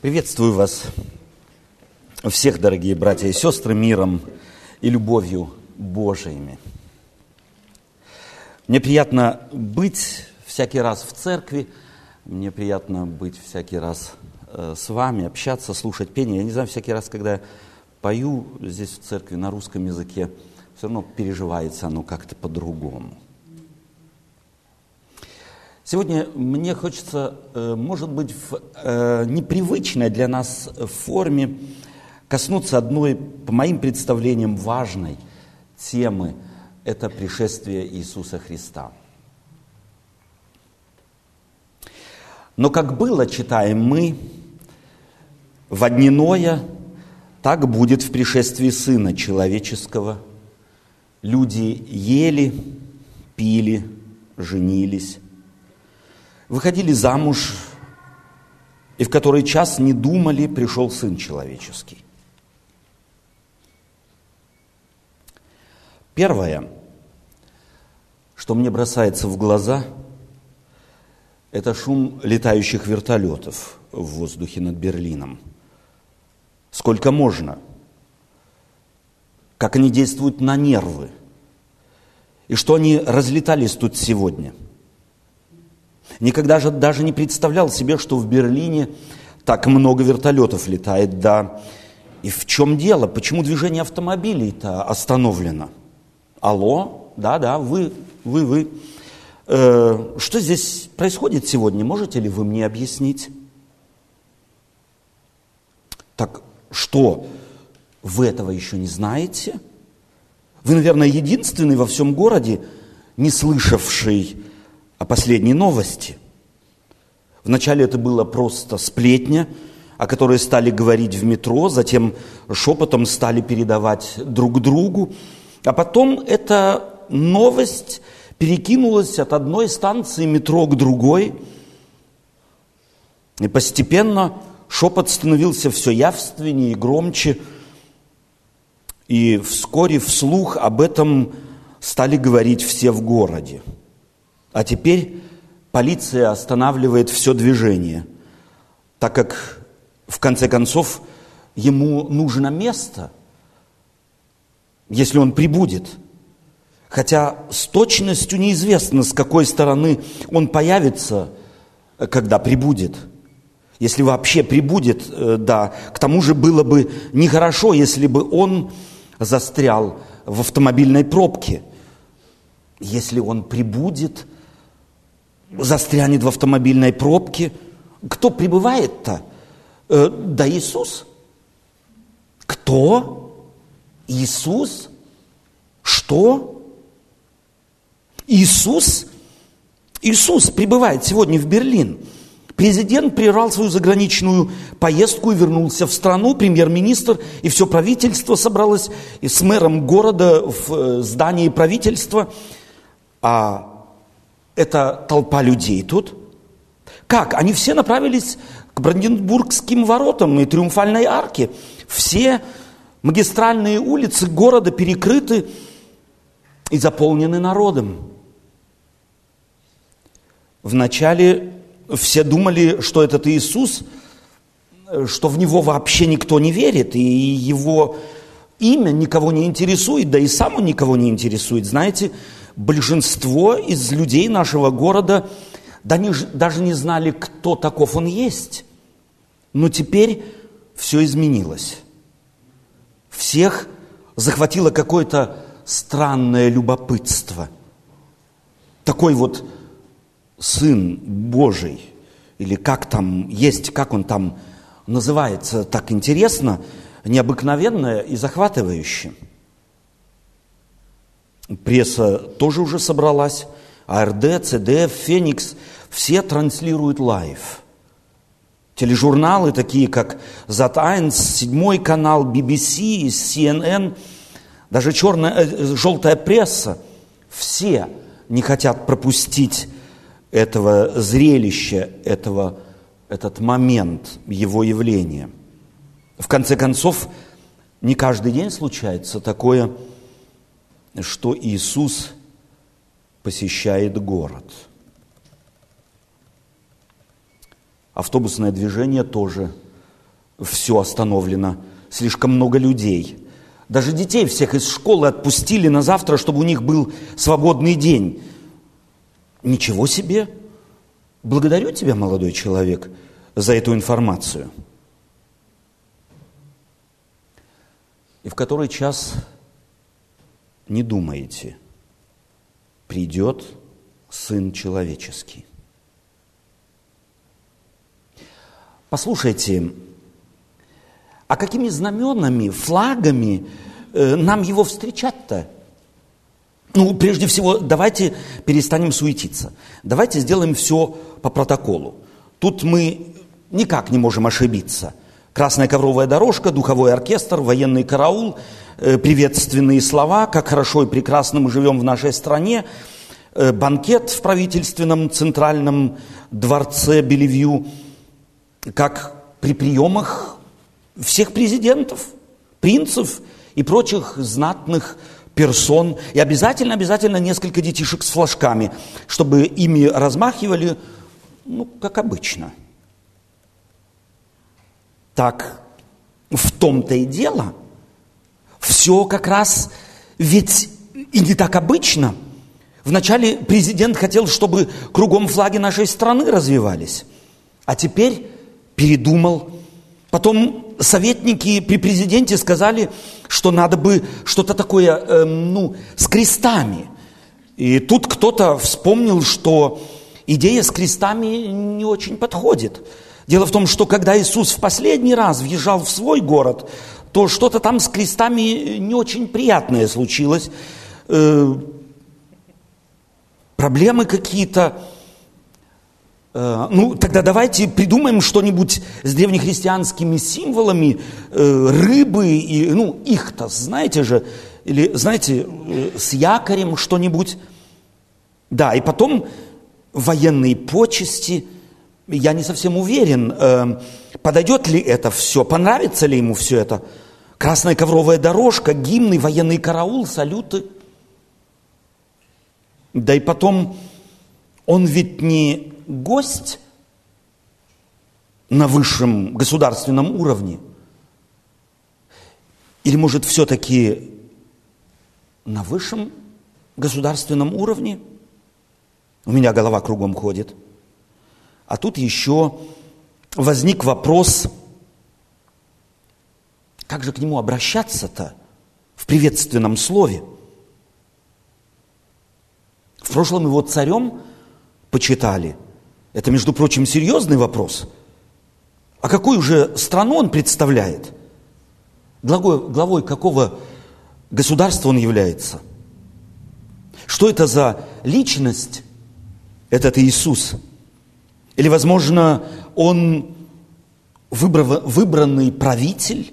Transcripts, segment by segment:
Приветствую вас всех, дорогие братья и сестры, миром и любовью Божиими. Мне приятно быть всякий раз в церкви, мне приятно быть всякий раз э, с вами, общаться, слушать пение. Я не знаю, всякий раз, когда я пою здесь в церкви на русском языке, все равно переживается оно как-то по-другому. Сегодня мне хочется, э, может быть, в э, непривычной для нас форме коснуться одной, по моим представлениям, важной темы – это пришествие Иисуса Христа. Но как было, читаем мы, в одниное, так будет в пришествии Сына Человеческого. Люди ели, пили, женились, выходили замуж, и в который час не думали, пришел Сын Человеческий. Первое, что мне бросается в глаза, это шум летающих вертолетов в воздухе над Берлином. Сколько можно? Как они действуют на нервы? И что они разлетались тут сегодня – Никогда же даже не представлял себе, что в Берлине так много вертолетов летает. Да, и в чем дело? Почему движение автомобилей-то остановлено? Алло, да-да, вы, вы, вы. Э, что здесь происходит сегодня? Можете ли вы мне объяснить? Так что, вы этого еще не знаете? Вы, наверное, единственный во всем городе, не слышавший о последней новости. Вначале это было просто сплетня, о которой стали говорить в метро, затем шепотом стали передавать друг другу, а потом эта новость перекинулась от одной станции метро к другой, и постепенно шепот становился все явственнее и громче, и вскоре вслух об этом стали говорить все в городе – а теперь полиция останавливает все движение, так как в конце концов ему нужно место, если он прибудет. Хотя с точностью неизвестно, с какой стороны он появится, когда прибудет. Если вообще прибудет, э, да. К тому же было бы нехорошо, если бы он застрял в автомобильной пробке. Если он прибудет – застрянет в автомобильной пробке. Кто прибывает-то? Э, да Иисус. Кто? Иисус? Что? Иисус? Иисус прибывает сегодня в Берлин. Президент прервал свою заграничную поездку и вернулся в страну. Премьер-министр и все правительство собралось и с мэром города в э, здании правительства. А эта толпа людей тут? Как? Они все направились к Бранденбургским воротам и Триумфальной арке. Все магистральные улицы города перекрыты и заполнены народом. Вначале все думали, что этот Иисус, что в Него вообще никто не верит, и Его имя никого не интересует, да и сам Он никого не интересует. Знаете, большинство из людей нашего города даже не знали, кто таков он есть. Но теперь все изменилось. Всех захватило какое-то странное любопытство. Такой вот Сын Божий, или как там есть, как он там называется, так интересно, необыкновенное и захватывающее – Пресса тоже уже собралась. АРД, ЦДФ, Феникс, все транслируют live. Тележурналы, такие как The Times, Седьмой канал, BBC, CNN, даже черная, э, желтая пресса, все не хотят пропустить этого зрелища, этого, этот момент его явления. В конце концов, не каждый день случается такое что Иисус посещает город. Автобусное движение тоже все остановлено, слишком много людей. Даже детей всех из школы отпустили на завтра, чтобы у них был свободный день. Ничего себе! Благодарю тебя, молодой человек, за эту информацию. И в который час не думаете, придет Сын Человеческий. Послушайте, а какими знаменами, флагами э, нам его встречать-то? Ну, прежде всего, давайте перестанем суетиться. Давайте сделаем все по протоколу. Тут мы никак не можем ошибиться. Красная ковровая дорожка, духовой оркестр, военный караул, э, приветственные слова, как хорошо и прекрасно мы живем в нашей стране, э, банкет в правительственном центральном дворце Белевью, как при приемах всех президентов, принцев и прочих знатных персон. И обязательно, обязательно несколько детишек с флажками, чтобы ими размахивали, ну, как обычно. Так в том-то и дело. Все как раз ведь и не так обычно. Вначале президент хотел, чтобы кругом флаги нашей страны развивались. А теперь передумал. Потом советники при президенте сказали, что надо бы что-то такое, э, ну, с крестами. И тут кто-то вспомнил, что идея с крестами не очень подходит. Дело в том, что когда Иисус в последний раз въезжал в свой город, то что-то там с крестами не очень приятное случилось. Э, проблемы какие-то, Э, ну, тогда давайте придумаем что-нибудь с древнехристианскими символами э, рыбы, и, ну, их-то, знаете же, или, знаете, с якорем что-нибудь. Да, и потом военные почести. Я не совсем уверен, подойдет ли это все, понравится ли ему все это. Красная ковровая дорожка, гимны, военный караул, салюты. Да и потом, он ведь не гость на высшем государственном уровне? Или, может, все-таки на высшем государственном уровне? У меня голова кругом ходит. А тут еще возник вопрос, как же к нему обращаться-то в приветственном слове? В прошлом его царем почитали – это, между прочим, серьезный вопрос. А какую же страну он представляет? Главой, главой какого государства он является? Что это за личность, этот Иисус? Или, возможно, он выбрав, выбранный правитель,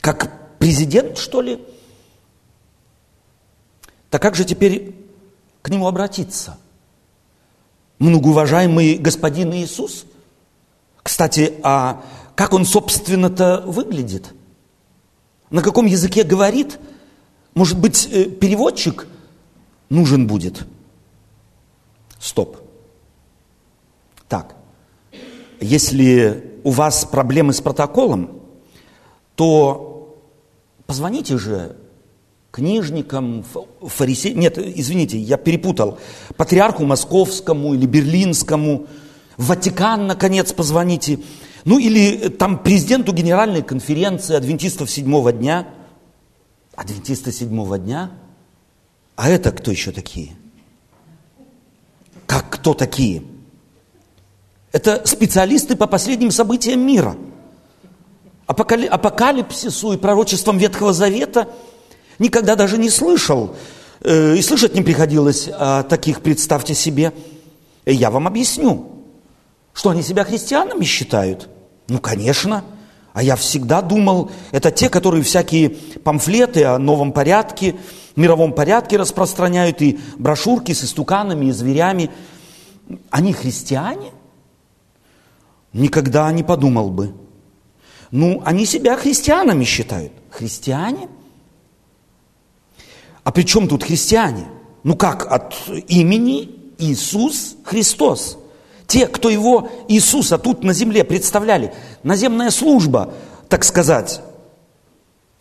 как президент, что ли? Так как же теперь к нему обратиться? многоуважаемый господин Иисус. Кстати, а как он, собственно-то, выглядит? На каком языке говорит? Может быть, э, переводчик нужен будет? Стоп. Так, если у вас проблемы с протоколом, то позвоните же книжникам, фарисеям, нет, извините, я перепутал, патриарху московскому или берлинскому, в Ватикан, наконец, позвоните, ну или там президенту Генеральной конференции адвентистов седьмого дня. Адвентисты седьмого дня? А это кто еще такие? Как кто такие? Это специалисты по последним событиям мира. Апокалипсису и пророчествам Ветхого Завета – Никогда даже не слышал. Э, и слышать не приходилось о таких, представьте себе. Я вам объясню. Что они себя христианами считают? Ну, конечно. А я всегда думал, это те, которые всякие памфлеты о новом порядке, мировом порядке распространяют, и брошюрки с истуканами и зверями. Они христиане? Никогда не подумал бы. Ну, они себя христианами считают. Христиане – а при чем тут христиане? Ну как, от имени Иисус Христос. те, кто его, Иисуса, тут на земле представляли, наземная служба, так сказать.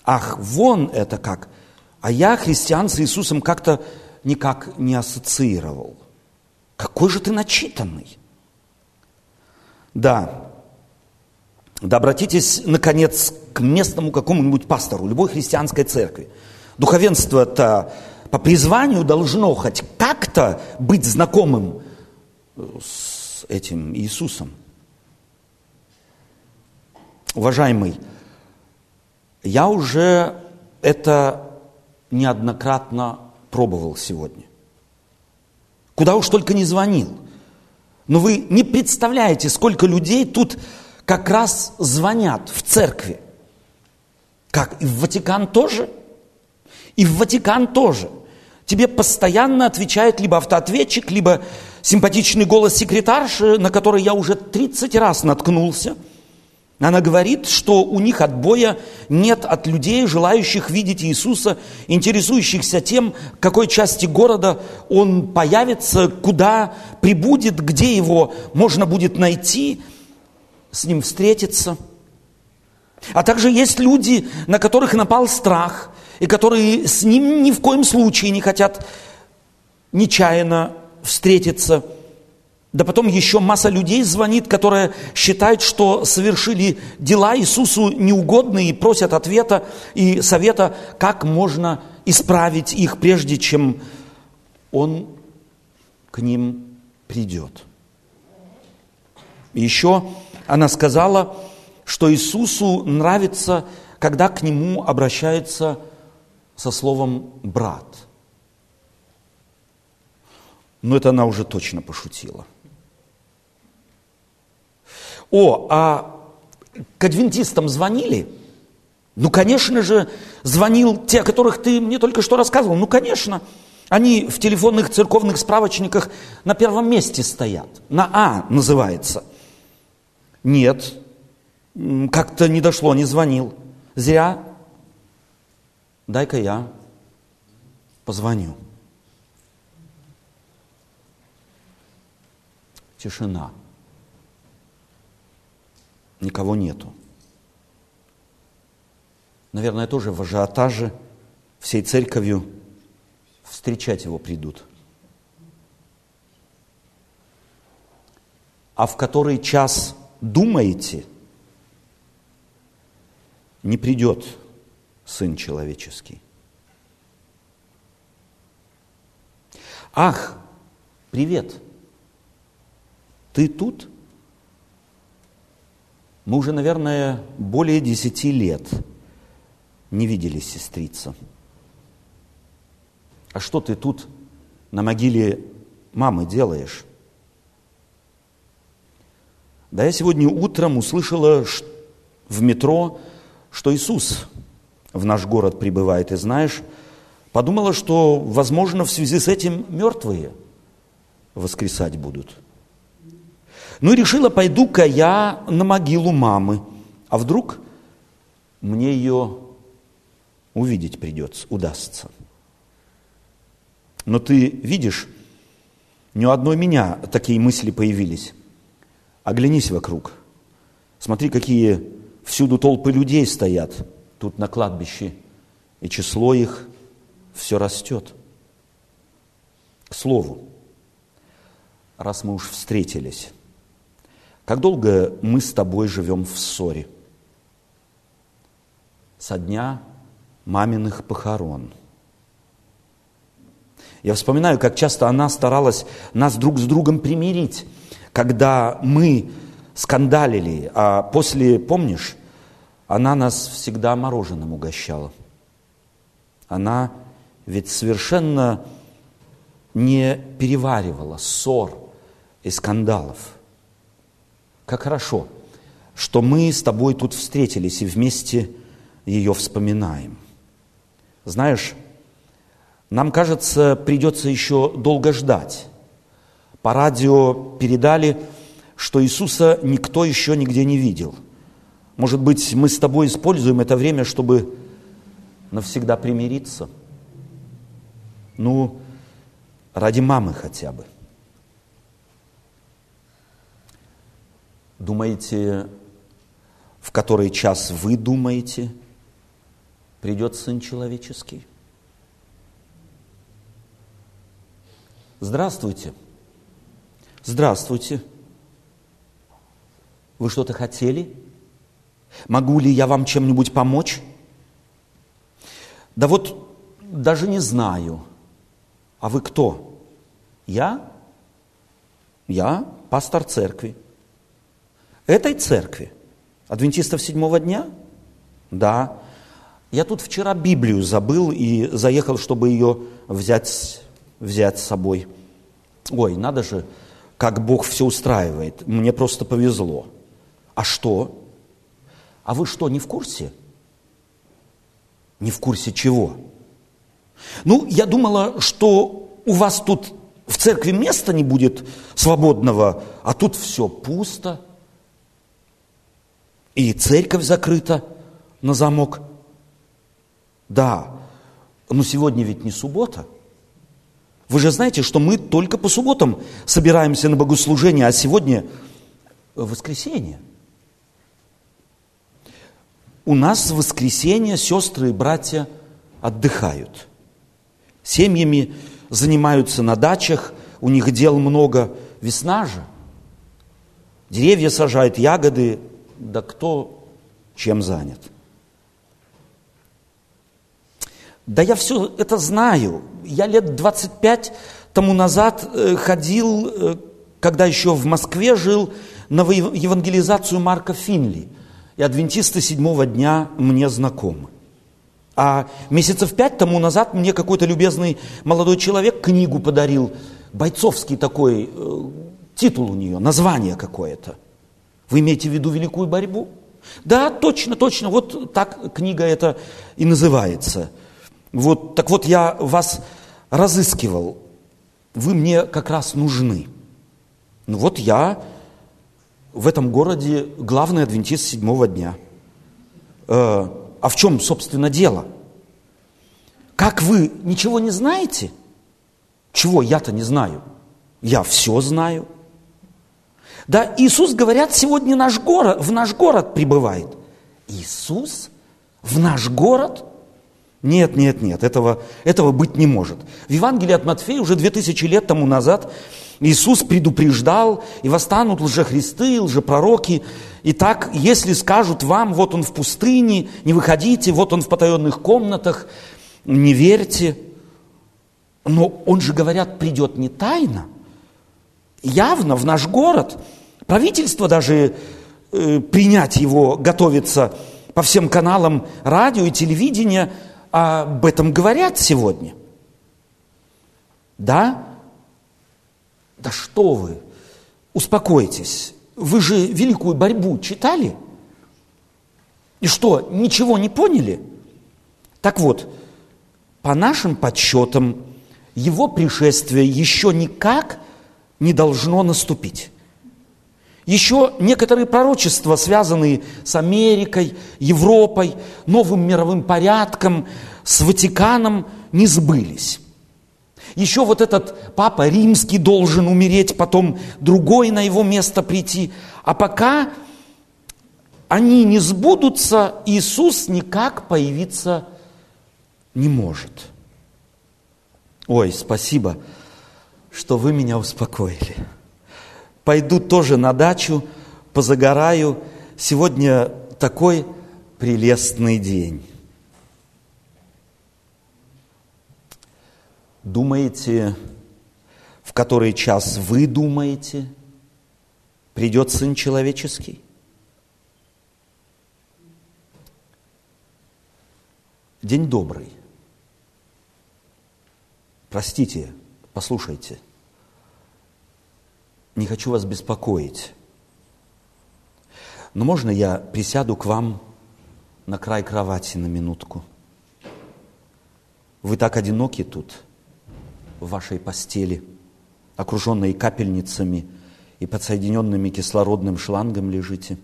Ах, вон это как. А я христиан с Иисусом как-то никак не ассоциировал. Какой же ты начитанный. Да, да обратитесь, наконец, к местному какому-нибудь пастору любой христианской церкви. Духовенство-то по призванию должно хоть как-то быть знакомым с этим Иисусом. Уважаемый, я уже это неоднократно пробовал сегодня. Куда уж только не звонил. Но вы не представляете, сколько людей тут как раз звонят в церкви. Как? И в Ватикан тоже? И в Ватикан тоже. Тебе постоянно отвечает либо автоответчик, либо симпатичный голос секретарши, на который я уже 30 раз наткнулся. Она говорит, что у них отбоя нет от людей, желающих видеть Иисуса, интересующихся тем, в какой части города Он появится, куда прибудет, где Его можно будет найти, с Ним встретиться. А также есть люди, на которых напал страх, и которые с Ним ни в коем случае не хотят нечаянно встретиться. Да потом еще масса людей звонит, которые считают, что совершили дела Иисусу неугодные и просят ответа и совета, как можно исправить их, прежде чем Он к ним придет. еще она сказала, что Иисусу нравится, когда к Нему обращается со словом «брат». Но это она уже точно пошутила. О, а к адвентистам звонили? Ну, конечно же, звонил те, о которых ты мне только что рассказывал. Ну, конечно. Они в телефонных церковных справочниках на первом месте стоят. На А называется. Нет, как-то не дошло, не звонил. Зря. Дай-ка я позвоню. Тишина. Никого нету. Наверное, тоже в ажиотаже всей церковью встречать его придут. А в который час думаете, не придет Сын Человеческий. Ах, привет, ты тут? Мы уже, наверное, более десяти лет не виделись, сестрица. А что ты тут на могиле мамы делаешь? Да я сегодня утром услышала в метро, что Иисус в наш город прибывает. И знаешь, подумала, что, возможно, в связи с этим мертвые воскресать будут. Ну и решила, пойду-ка я на могилу мамы. А вдруг мне ее увидеть придется, удастся. Но ты видишь, ни у одной меня такие мысли появились. Оглянись вокруг. Смотри, какие всюду толпы людей стоят тут на кладбище, и число их все растет. К слову, раз мы уж встретились, как долго мы с тобой живем в ссоре? Со дня маминых похорон. Я вспоминаю, как часто она старалась нас друг с другом примирить, когда мы скандалили, а после, помнишь, она нас всегда мороженым угощала. Она ведь совершенно не переваривала ссор и скандалов. Как хорошо, что мы с тобой тут встретились и вместе ее вспоминаем. Знаешь, нам кажется, придется еще долго ждать. По радио передали, что Иисуса никто еще нигде не видел. Может быть, мы с тобой используем это время, чтобы навсегда примириться? Ну, ради мамы хотя бы. Думаете, в который час вы думаете, придет Сын Человеческий? Здравствуйте. Здравствуйте. Вы что-то хотели? Могу ли я вам чем-нибудь помочь? Да вот даже не знаю. А вы кто? Я? Я пастор церкви. Этой церкви? Адвентистов седьмого дня? Да. Я тут вчера Библию забыл и заехал, чтобы ее взять, взять с собой. Ой, надо же, как Бог все устраивает. Мне просто повезло. А что? А вы что, не в курсе? Не в курсе чего? Ну, я думала, что у вас тут в церкви места не будет свободного, а тут все пусто. И церковь закрыта на замок. Да, но сегодня ведь не суббота. Вы же знаете, что мы только по субботам собираемся на богослужение, а сегодня воскресенье. У нас в воскресенье сестры и братья отдыхают. Семьями занимаются на дачах, у них дел много. Весна же. Деревья сажают, ягоды, да кто чем занят. Да я все это знаю. Я лет 25 тому назад э, ходил, э, когда еще в Москве жил, на евангелизацию Марка Финли. И адвентисты седьмого дня мне знакомы. А месяцев пять тому назад мне какой-то любезный молодой человек книгу подарил, бойцовский такой, э, титул у нее, название какое-то. Вы имеете в виду великую борьбу? Да, точно, точно, вот так книга эта и называется. Вот, так вот я вас разыскивал, вы мне как раз нужны. Ну вот я в этом городе главный адвентист седьмого дня. Э, а в чем, собственно, дело? Как вы ничего не знаете? Чего я-то не знаю? Я все знаю. Да, Иисус, говорят, сегодня наш город, в наш город прибывает. Иисус в наш город? Нет, нет, нет, этого, этого быть не может. В Евангелии от Матфея уже две тысячи лет тому назад Иисус предупреждал, и восстанут лжехристы, лжепророки. И так, если скажут вам, вот он в пустыне, не выходите, вот он в потаенных комнатах, не верьте. Но он же, говорят, придет не тайно, явно в наш город. Правительство даже э, принять его готовится по всем каналам радио и телевидения, об этом говорят сегодня. Да? Да что вы? Успокойтесь. Вы же великую борьбу читали? И что, ничего не поняли? Так вот, по нашим подсчетам, его пришествие еще никак не должно наступить. Еще некоторые пророчества, связанные с Америкой, Европой, новым мировым порядком, с Ватиканом, не сбылись. Еще вот этот папа римский должен умереть, потом другой на его место прийти. А пока они не сбудутся, Иисус никак появиться не может. Ой, спасибо, что вы меня успокоили. Пойду тоже на дачу, позагораю. Сегодня такой прелестный день. Думаете, в который час вы думаете, придет Сын Человеческий? День добрый. Простите, послушайте. Не хочу вас беспокоить. Но можно я присяду к вам на край кровати на минутку? Вы так одиноки тут – в вашей постели, окруженные капельницами и подсоединенными кислородным шлангом лежите.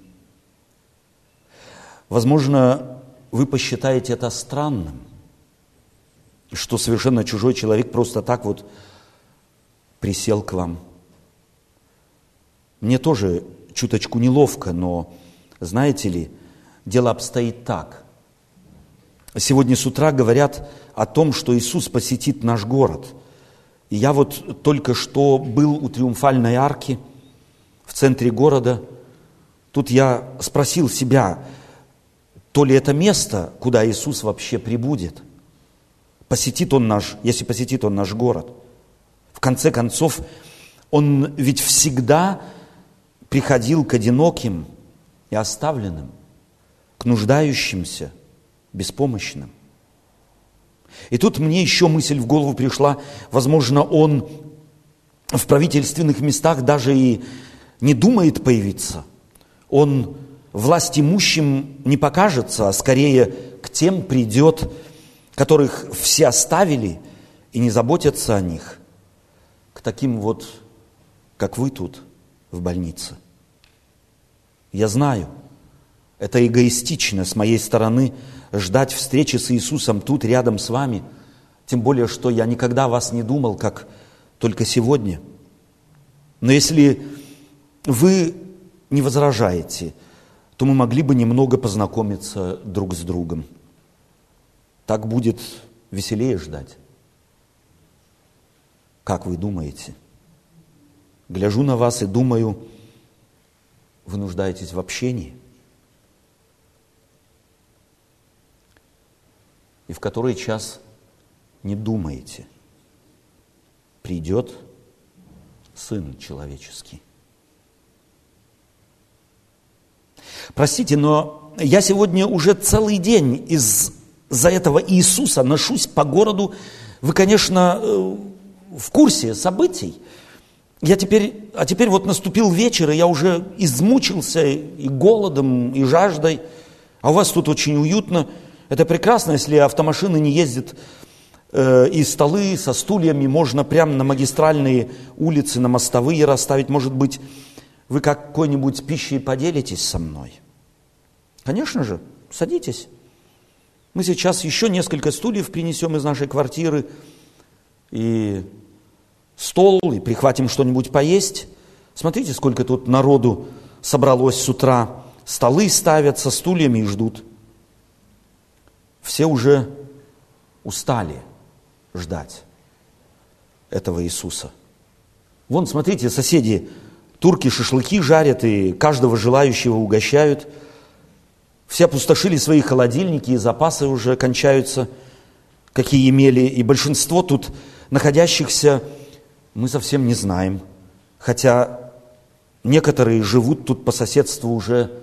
Возможно, вы посчитаете это странным, что совершенно чужой человек просто так вот присел к вам. Мне тоже чуточку неловко, но, знаете ли, дело обстоит так. Сегодня с утра говорят о том, что Иисус посетит наш город. И я вот только что был у Триумфальной арки в центре города. Тут я спросил себя, то ли это место, куда Иисус вообще прибудет. Посетит Он наш, если посетит Он наш город. В конце концов, Он ведь всегда приходил к одиноким и оставленным, к нуждающимся, беспомощным. И тут мне еще мысль в голову пришла, возможно, он в правительственных местах даже и не думает появиться. Он власть имущим не покажется, а скорее к тем придет, которых все оставили и не заботятся о них, таким вот, как вы тут в больнице. Я знаю, это эгоистично с моей стороны ждать встречи с Иисусом тут, рядом с вами, тем более, что я никогда вас не думал, как только сегодня. Но если вы не возражаете, то мы могли бы немного познакомиться друг с другом. Так будет веселее ждать. Как вы думаете? Гляжу на вас и думаю, вы нуждаетесь в общении. И в который час не думаете, придет Сын Человеческий. Простите, но я сегодня уже целый день из-за этого Иисуса ношусь по городу. Вы, конечно, э, в курсе событий. Я теперь, а теперь вот наступил вечер, и я уже измучился и голодом, и жаждой. А у вас тут очень уютно. Это прекрасно, если автомашины не ездят э, и столы со стульями можно прямо на магистральные улицы, на мостовые расставить. Может быть, вы какой-нибудь пищей поделитесь со мной? Конечно же, садитесь. Мы сейчас еще несколько стульев принесем из нашей квартиры и стол, и прихватим что-нибудь поесть. Смотрите, сколько тут народу собралось с утра. Столы ставят со стульями и ждут. Все уже устали ждать этого Иисуса. Вон, смотрите, соседи Турки шашлыки жарят и каждого желающего угощают. Все опустошили свои холодильники, и запасы уже кончаются, какие имели. И большинство тут находящихся мы совсем не знаем. Хотя некоторые живут тут по соседству уже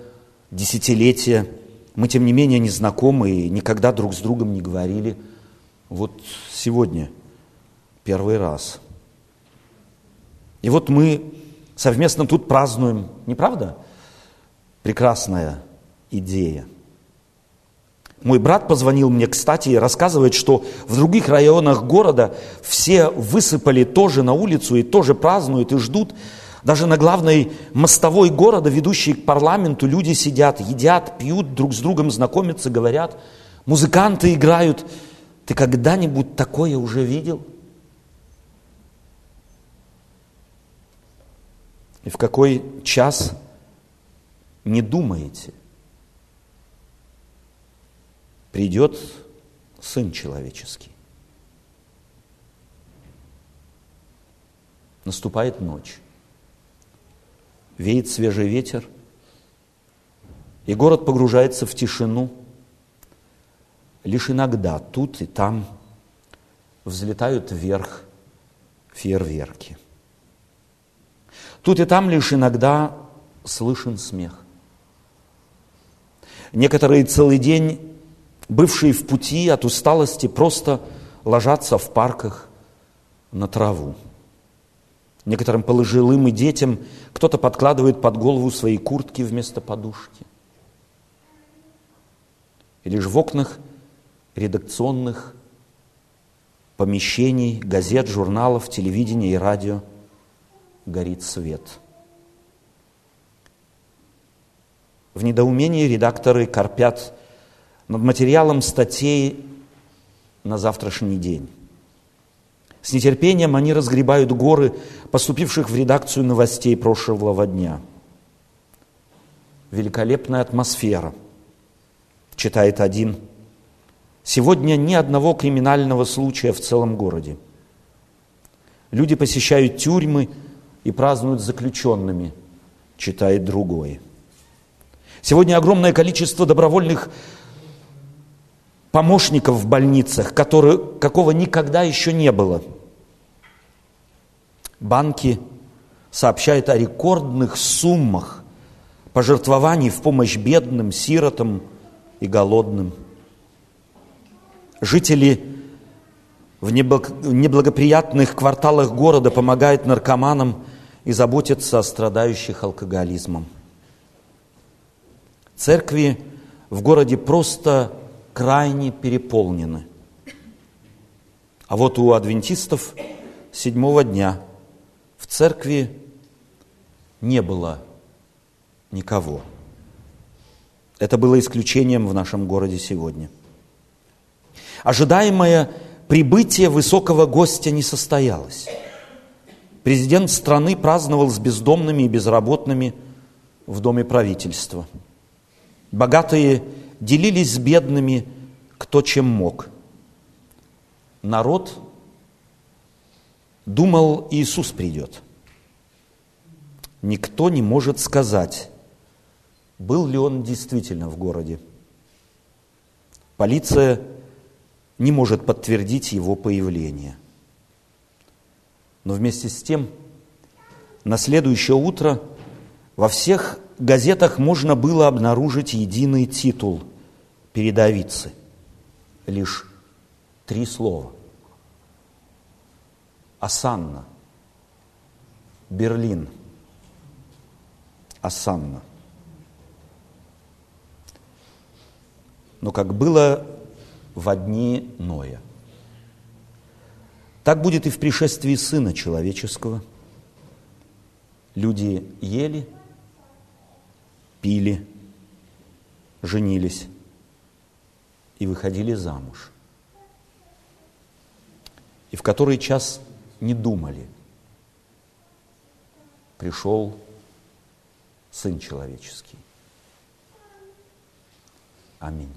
десятилетия. Мы, тем не менее, не знакомы и никогда друг с другом не говорили. Вот сегодня первый раз. И вот мы совместно тут празднуем, не правда? Прекрасная идея. Мой брат позвонил мне, кстати, и рассказывает, что в других районах города все высыпали тоже на улицу и тоже празднуют и ждут. Даже на главной мостовой города, ведущей к парламенту, люди сидят, едят, пьют, друг с другом знакомятся, говорят. Музыканты играют. Ты когда-нибудь такое уже видел? и в какой час не думаете, придет Сын Человеческий. Наступает ночь, веет свежий ветер, и город погружается в тишину. Лишь иногда тут и там взлетают вверх фейерверки – Тут и там лишь иногда слышен смех. Некоторые целый день, бывшие в пути от усталости, просто ложатся в парках на траву. Некоторым пожилым и детям кто-то подкладывает под голову свои куртки вместо подушки. И лишь в окнах редакционных помещений, газет, журналов, телевидения и радио – горит свет. В недоумении редакторы корпят над материалом статей на завтрашний день. С нетерпением они разгребают горы поступивших в редакцию новостей прошлого дня. великолепная атмосфера, читает один. Сегодня ни одного криминального случая в целом городе. Люди посещают тюрьмы и празднуют заключенными, читает другой. Сегодня огромное количество добровольных помощников в больницах, которые, какого никогда еще не было. Банки сообщают о рекордных суммах пожертвований в помощь бедным, сиротам и голодным. Жители в неблагоприятных кварталах города помогают наркоманам и заботятся о страдающих алкоголизмом. Церкви в городе просто крайне переполнены. А вот у адвентистов седьмого дня в церкви не было никого. Это было исключением в нашем городе сегодня. Ожидаемое прибытие высокого гостя не состоялось. Президент страны праздновал с бездомными и безработными в доме правительства. Богатые делились с бедными кто чем мог. Народ думал, Иисус придет. Никто не может сказать, был ли он действительно в городе. Полиция не может подтвердить его появление. Но вместе с тем, на следующее утро во всех газетах можно было обнаружить единый титул передовицы. Лишь три слова. Асанна. Берлин. Асанна. Но как было в дни Ноя, так будет и в пришествии Сына Человеческого. Люди ели, пили, женились и выходили замуж. И в который час не думали, пришел Сын Человеческий. Аминь.